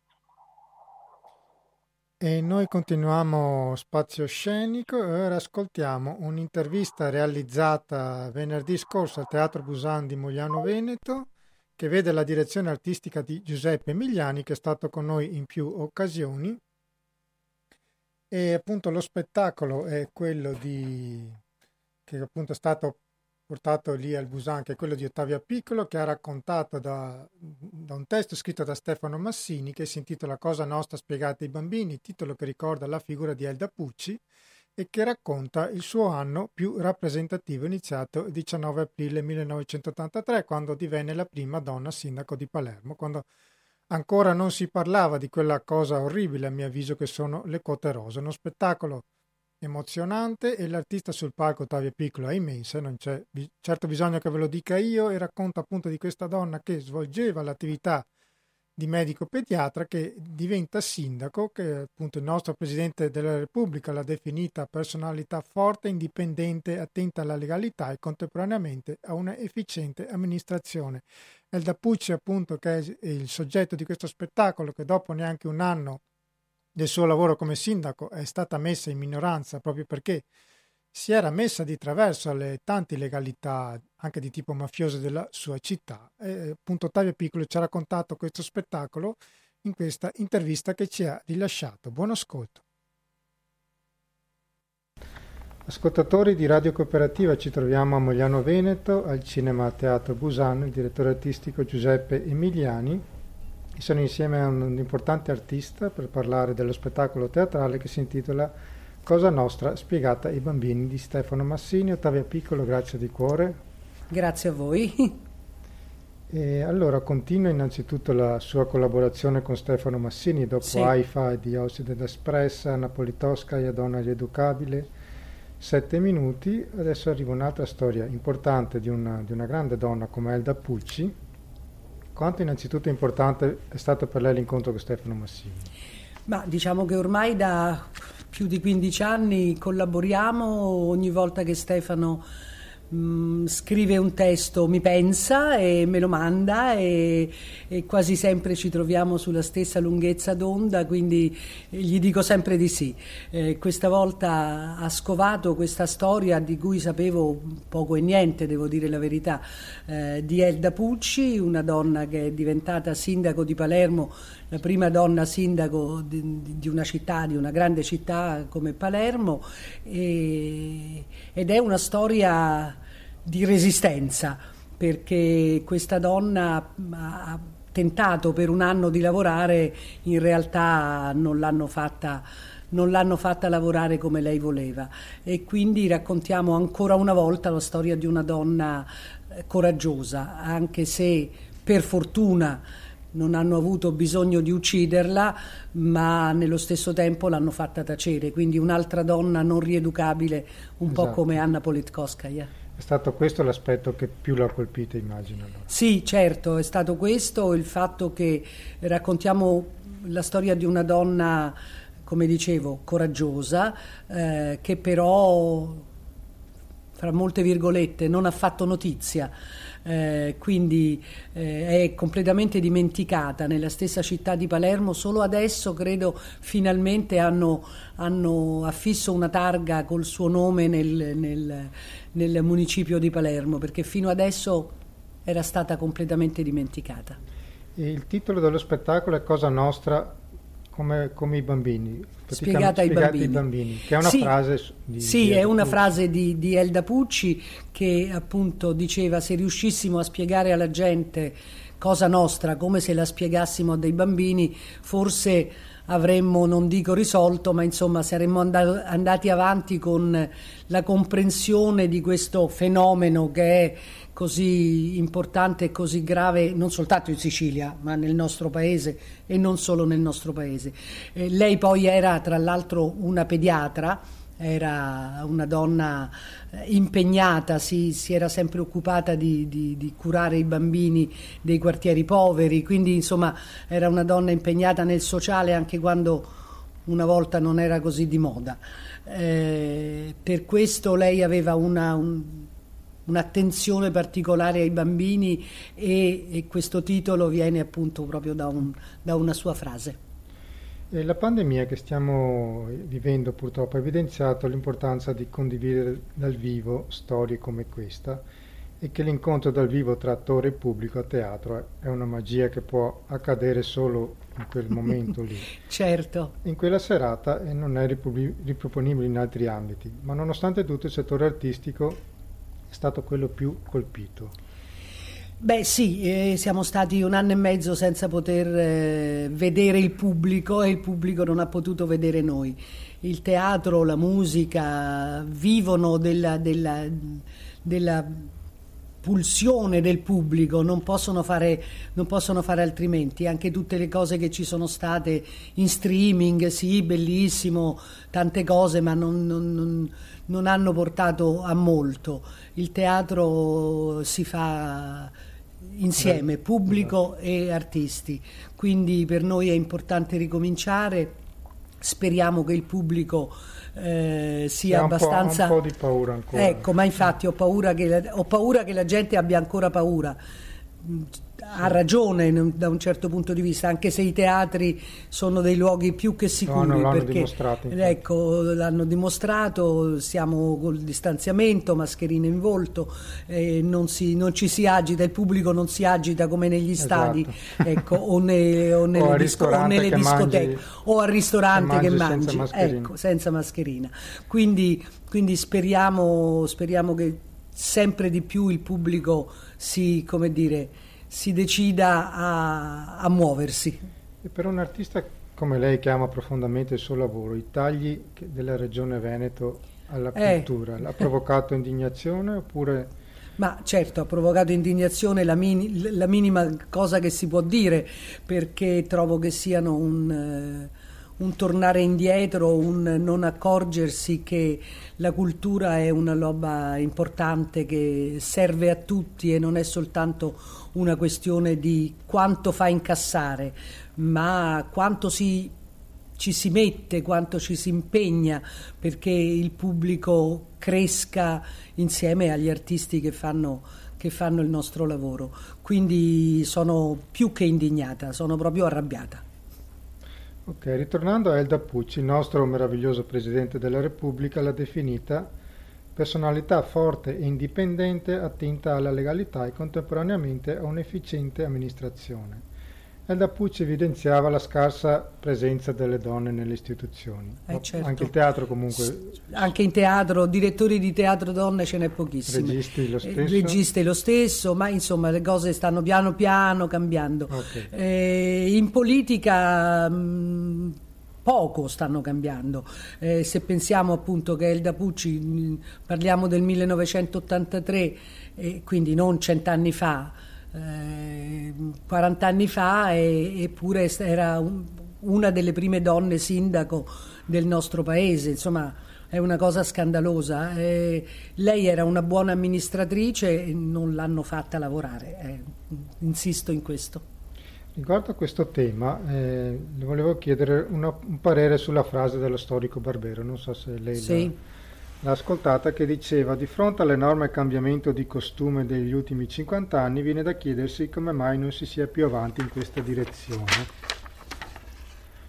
E noi continuiamo spazio scenico e ora ascoltiamo un'intervista realizzata venerdì scorso al Teatro Busan di Mogliano Veneto che vede la direzione artistica di Giuseppe Emiliani che è stato con noi in più occasioni. E appunto lo spettacolo è quello di che appunto è stato portato lì al Busan che è quello di Ottavia Piccolo che ha raccontato da, da un testo scritto da Stefano Massini che si intitola Cosa nostra spiegata ai bambini, titolo che ricorda la figura di Elda Pucci e che racconta il suo anno più rappresentativo iniziato il 19 aprile 1983 quando divenne la prima donna sindaco di Palermo, quando ancora non si parlava di quella cosa orribile a mio avviso che sono le quote rose, uno spettacolo emozionante e l'artista sul palco Ottavia Piccolo è immensa, non c'è certo bisogno che ve lo dica io e racconta appunto di questa donna che svolgeva l'attività di medico pediatra che diventa sindaco, che appunto il nostro Presidente della Repubblica l'ha definita personalità forte, indipendente, attenta alla legalità e contemporaneamente a una efficiente amministrazione. Elda Pucci appunto che è il soggetto di questo spettacolo che dopo neanche un anno del suo lavoro come sindaco è stata messa in minoranza proprio perché si era messa di traverso alle tante illegalità anche di tipo mafioso della sua città. E, appunto Ottavio Piccolo ci ha raccontato questo spettacolo in questa intervista che ci ha rilasciato. Buon ascolto. Ascoltatori di Radio Cooperativa, ci troviamo a Mogliano Veneto, al Cinema Teatro Busano, il direttore artistico Giuseppe Emiliani. Sono insieme a un importante artista per parlare dello spettacolo teatrale che si intitola Cosa Nostra spiegata ai bambini di Stefano Massini. Ottavia Piccolo, grazie di cuore. Grazie a voi. E allora continua innanzitutto la sua collaborazione con Stefano Massini dopo sì. AIFA di Osside d'Espressa, Napolitosca, Donna Rieducabile, Sette minuti. Adesso arriva un'altra storia importante di una, di una grande donna come Elda Pucci. Quanto innanzitutto importante è stato per lei l'incontro con Stefano Massini? Ma diciamo che ormai da più di 15 anni collaboriamo ogni volta che Stefano Mm, scrive un testo, mi pensa e me lo manda e, e, quasi sempre ci troviamo sulla stessa lunghezza d'onda, quindi gli dico sempre di sì. Eh, questa volta ha scovato questa storia di cui sapevo poco e niente, devo dire la verità, eh, di Elda Pucci, una donna che è diventata sindaco di Palermo, la prima donna sindaco di, di una città, di una grande città come Palermo, e, ed è una storia di resistenza, perché questa donna ha tentato per un anno di lavorare, in realtà non l'hanno fatta non l'hanno fatta lavorare come lei voleva e quindi raccontiamo ancora una volta la storia di una donna eh, coraggiosa, anche se per fortuna non hanno avuto bisogno di ucciderla, ma nello stesso tempo l'hanno fatta tacere, quindi un'altra donna non rieducabile, un esatto. po' come Anna Politkovskaya. È stato questo l'aspetto che più l'ha colpita, immagino. Allora. Sì, certo, è stato questo il fatto che raccontiamo la storia di una donna, come dicevo, coraggiosa, eh, che però, fra molte virgolette, non ha fatto notizia. Eh, quindi eh, è completamente dimenticata nella stessa città di Palermo. Solo adesso credo finalmente hanno, hanno affisso una targa col suo nome nel, nel, nel municipio di Palermo, perché fino adesso era stata completamente dimenticata. Il titolo dello spettacolo è Cosa Nostra come, come i bambini. Spiegata ai bambini. bambini. Che è una sì, frase di, Sì, di è una frase di, di Elda Pucci che appunto diceva se riuscissimo a spiegare alla gente cosa nostra come se la spiegassimo a dei bambini, forse avremmo, non dico risolto, ma insomma saremmo andati avanti con la comprensione di questo fenomeno che è così importante e così grave non soltanto in Sicilia, ma nel nostro paese e non solo nel nostro paese. Eh, lei poi era tra l'altro una pediatra era una donna eh, impegnata, si, si era sempre occupata di, di, di, curare i bambini dei quartieri poveri, quindi insomma era una donna impegnata nel sociale anche quando una volta non era così di moda. Eh, per questo lei aveva una, un, un'attenzione particolare ai bambini e, e, questo titolo viene appunto proprio da, un, da una sua frase. La pandemia che stiamo vivendo purtroppo ha evidenziato l'importanza di condividere dal vivo storie come questa e che l'incontro dal vivo tra attore e pubblico a teatro è una magia che può accadere solo in quel momento lì. certo. In quella serata e non è riproponibile in altri ambiti, ma nonostante tutto il settore artistico è stato quello più colpito. Beh sì, eh, siamo stati un anno e mezzo senza poter eh, vedere il pubblico e il pubblico non ha potuto vedere noi. Il teatro, la musica vivono della, della, della pulsione del pubblico, non possono, fare, non possono, fare, altrimenti. Anche tutte le cose che ci sono state in streaming, sì, bellissimo, tante cose, ma non, non, non hanno portato a molto. Il teatro si fa insieme, pubblico e artisti. Quindi per noi è importante ricominciare. Speriamo che il pubblico eh, sia un abbastanza. Po', un po' di paura ancora. Ecco, ma infatti ho paura che la, ho paura che la gente abbia ancora paura ha ragione da un certo punto di vista, anche se i teatri sono dei luoghi più che sicuri. No, perché, dimostrato. Ecco, l'hanno dimostrato, siamo col distanziamento, mascherine in volto, eh, non, si, non, ci si agita, il pubblico non si agita come negli stadi esatto. ecco, o, ne, o, nelle, o disco, o nelle discoteche mangi, o al ristorante che mangi, senza mascherina. Ecco, senza mascherina. Quindi, quindi speriamo, speriamo che sempre di più il pubblico si, come dire, si decida a, a muoversi. E per un artista come lei che ama profondamente il suo lavoro, i tagli della regione Veneto alla eh. cultura, l'ha provocato indignazione oppure... Ma certo, ha provocato indignazione la, mini, la, minima cosa che si può dire, perché trovo che siano un, uh, un, tornare indietro, un non accorgersi che la cultura è una roba importante che serve a tutti e non è soltanto una questione di quanto fa incassare, ma quanto si ci si mette, quanto ci si impegna perché il pubblico cresca insieme agli artisti che fanno, che fanno il nostro lavoro. Quindi sono più che indignata, sono proprio arrabbiata. Ok, ritornando a Elda Pucci, il nostro meraviglioso Presidente della Repubblica l'ha definita personalità forte e indipendente, attinta alla legalità e contemporaneamente a un'efficiente amministrazione. Elda Pucci evidenziava la scarsa presenza delle donne nelle istituzioni. Eh, certo. Anche il teatro comunque... Anche in teatro, direttori di teatro donne ce n'è pochissimi. Registi lo eh, stesso? Registi lo stesso, ma insomma le cose stanno piano piano cambiando. Okay. Eh, in politica... Mh, poco stanno cambiando. Eh, se pensiamo appunto che Elda Pucci, parliamo del 1983, eh, quindi non cent'anni fa, 40 anni fa eppure era un, una delle prime donne sindaco del nostro paese, insomma è una cosa scandalosa. Eh, lei era una buona amministratrice e non l'hanno fatta lavorare, eh, insisto in questo. Riguardo a questo tema, eh, le volevo chiedere una, un parere sulla frase dello storico Barbero, non so se lei sì. l'ha l'ha ascoltata che diceva di fronte all'enorme cambiamento di costume degli ultimi 50 anni viene da chiedersi come mai non si sia più avanti in questa direzione.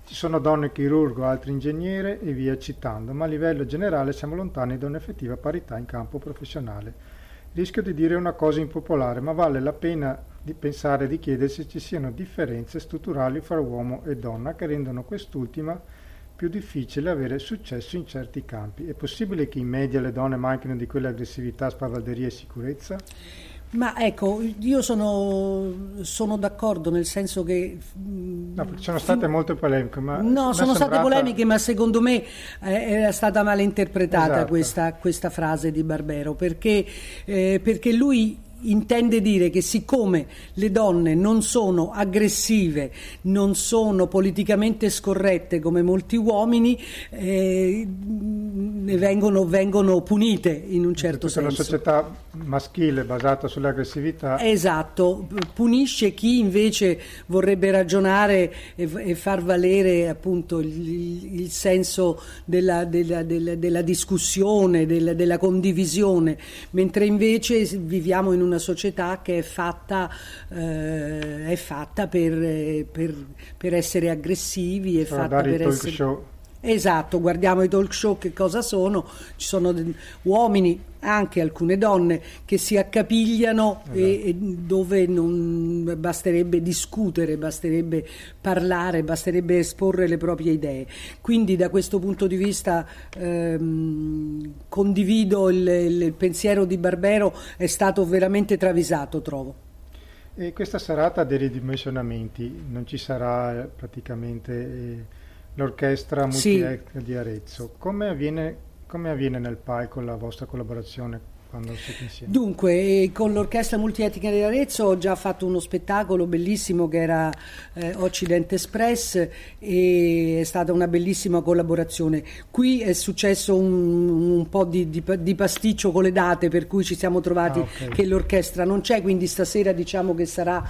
Ci sono donne chirurgo, altri ingegnere e via citando, ma a livello generale siamo lontani da un'effettiva parità in campo professionale. Rischio di dire una cosa impopolare, ma vale la pena di pensare e di chiedersi se ci siano differenze strutturali fra uomo e donna che rendono quest'ultima più difficile avere successo in certi campi. È possibile che in media le donne manchino di quell'aggressività, spavalderia e sicurezza? Ma ecco, io sono, sono, d'accordo nel senso che... No, ci sono state molte polemiche, ma... No, sono sembrata... state polemiche, ma secondo me eh, era stata male interpretata esatto. questa, questa, frase di Barbero, perché, eh, perché lui intende dire che siccome le donne non sono aggressive, non sono politicamente scorrette come molti uomini, eh, vengono, vengono, punite in un certo senso. Una società maschile basata sull'aggressività. Esatto, punisce chi invece vorrebbe ragionare e, e far valere appunto il, il senso della, della, della, della discussione, della, della condivisione, mentre invece viviamo in una una società che è fatta, eh, è fatta per, per, per, essere aggressivi, è fatta per essere... Show. Esatto, guardiamo i talk show che cosa sono, ci sono uomini, anche alcune donne, che si accapigliano esatto. e, e, dove non basterebbe discutere, basterebbe parlare, basterebbe esporre le proprie idee. Quindi da questo punto di vista ehm, condivido il, il pensiero di Barbero, è stato veramente travisato, trovo. E questa serata dei ridimensionamenti non ci sarà praticamente... Eh l'orchestra multietnica sì. di Arezzo. Come avviene, come avviene nel palco la vostra collaborazione quando siete insieme? Dunque, con l'Orchestra Multietnica di Arezzo ho già fatto uno spettacolo bellissimo che era eh, Occident Express e è stata una bellissima collaborazione. Qui è successo un, un po' di, di, di, pasticcio con le date per cui ci siamo trovati ah, okay. che l'orchestra non c'è, quindi stasera diciamo che sarà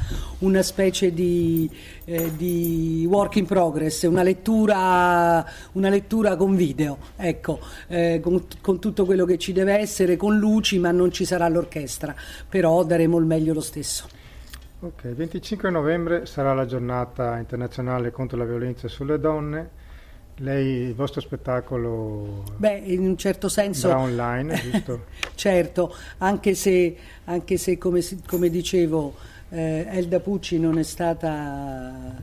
una specie di, eh, di work in progress, una lettura, una lettura con video, ecco, eh, con, con tutto quello che ci deve essere, con luci ma non ci sarà l'orchestra, però daremo il meglio lo stesso. Ok, il 25 novembre sarà la giornata internazionale contro la violenza sulle donne. Lei, il vostro spettacolo Beh, in un certo senso online, giusto? certo, anche se, anche se come, come dicevo, eh, Elda Pucci non è stata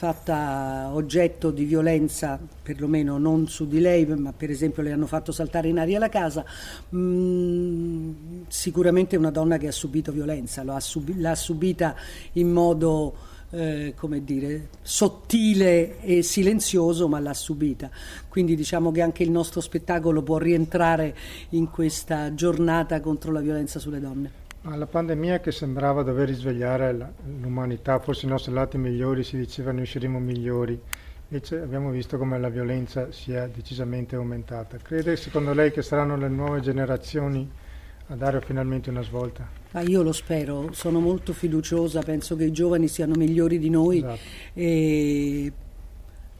fatta oggetto di violenza, perlomeno non su di lei, ma per esempio le hanno fatto saltare in aria la casa, mm, sicuramente è una donna che ha subito violenza, l'ha, subi- l'ha subita in modo eh, come dire, sottile e silenzioso, ma l'ha subita. Quindi diciamo che anche il nostro spettacolo può rientrare in questa giornata contro la violenza sulle donne. La pandemia che sembrava dover risvegliare l'umanità, forse i nostri lati migliori, si diceva ne usciremo migliori, invece abbiamo visto come la violenza sia decisamente aumentata. Crede secondo lei che saranno le nuove generazioni a dare finalmente una svolta? Ma io lo spero, sono molto fiduciosa, penso che i giovani siano migliori di noi. Esatto. E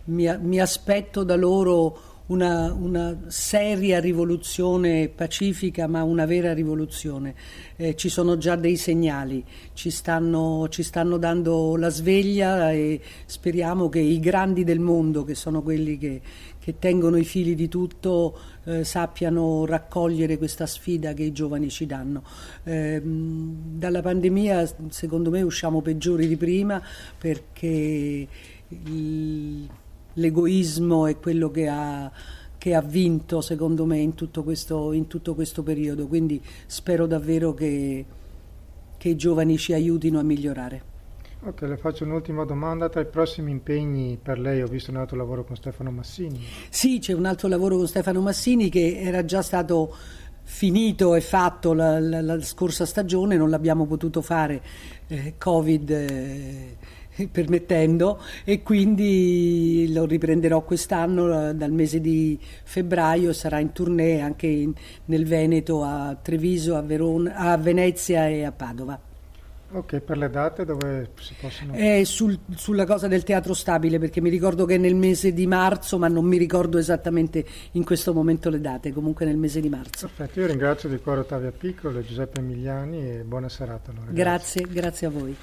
mi, mi aspetto da loro una, una, seria rivoluzione pacifica, ma una vera rivoluzione. Eh, ci sono già dei segnali, ci stanno, ci stanno, dando la sveglia e speriamo che i grandi del mondo, che sono quelli che, che tengono i fili di tutto, eh, sappiano raccogliere questa sfida che i giovani ci danno. Eh, dalla pandemia, secondo me, usciamo peggiori di prima perché il, l'egoismo è quello che ha, che ha vinto secondo me in tutto, questo, in tutto questo periodo, quindi spero davvero che, che i giovani ci aiutino a migliorare. Ok, le faccio un'ultima domanda. Tra i prossimi impegni per lei ho visto un altro lavoro con Stefano Massini. Sì, c'è un altro lavoro con Stefano Massini che era già stato finito e fatto la, la, la scorsa stagione, non l'abbiamo potuto fare, eh, Covid. Eh, permettendo e quindi lo riprenderò quest'anno eh, dal mese di febbraio sarà in tournée anche in, nel Veneto a Treviso a, Verona, a Venezia e a Padova Ok, per le date dove si possono... È sul, sulla cosa del teatro stabile, perché mi ricordo che è nel mese di marzo, ma non mi ricordo esattamente in questo momento le date, comunque nel mese di marzo. Perfetto, io ringrazio di cuore Ottavia Piccolo e Giuseppe Emiliani e buona serata. Allora, grazie, grazie a voi.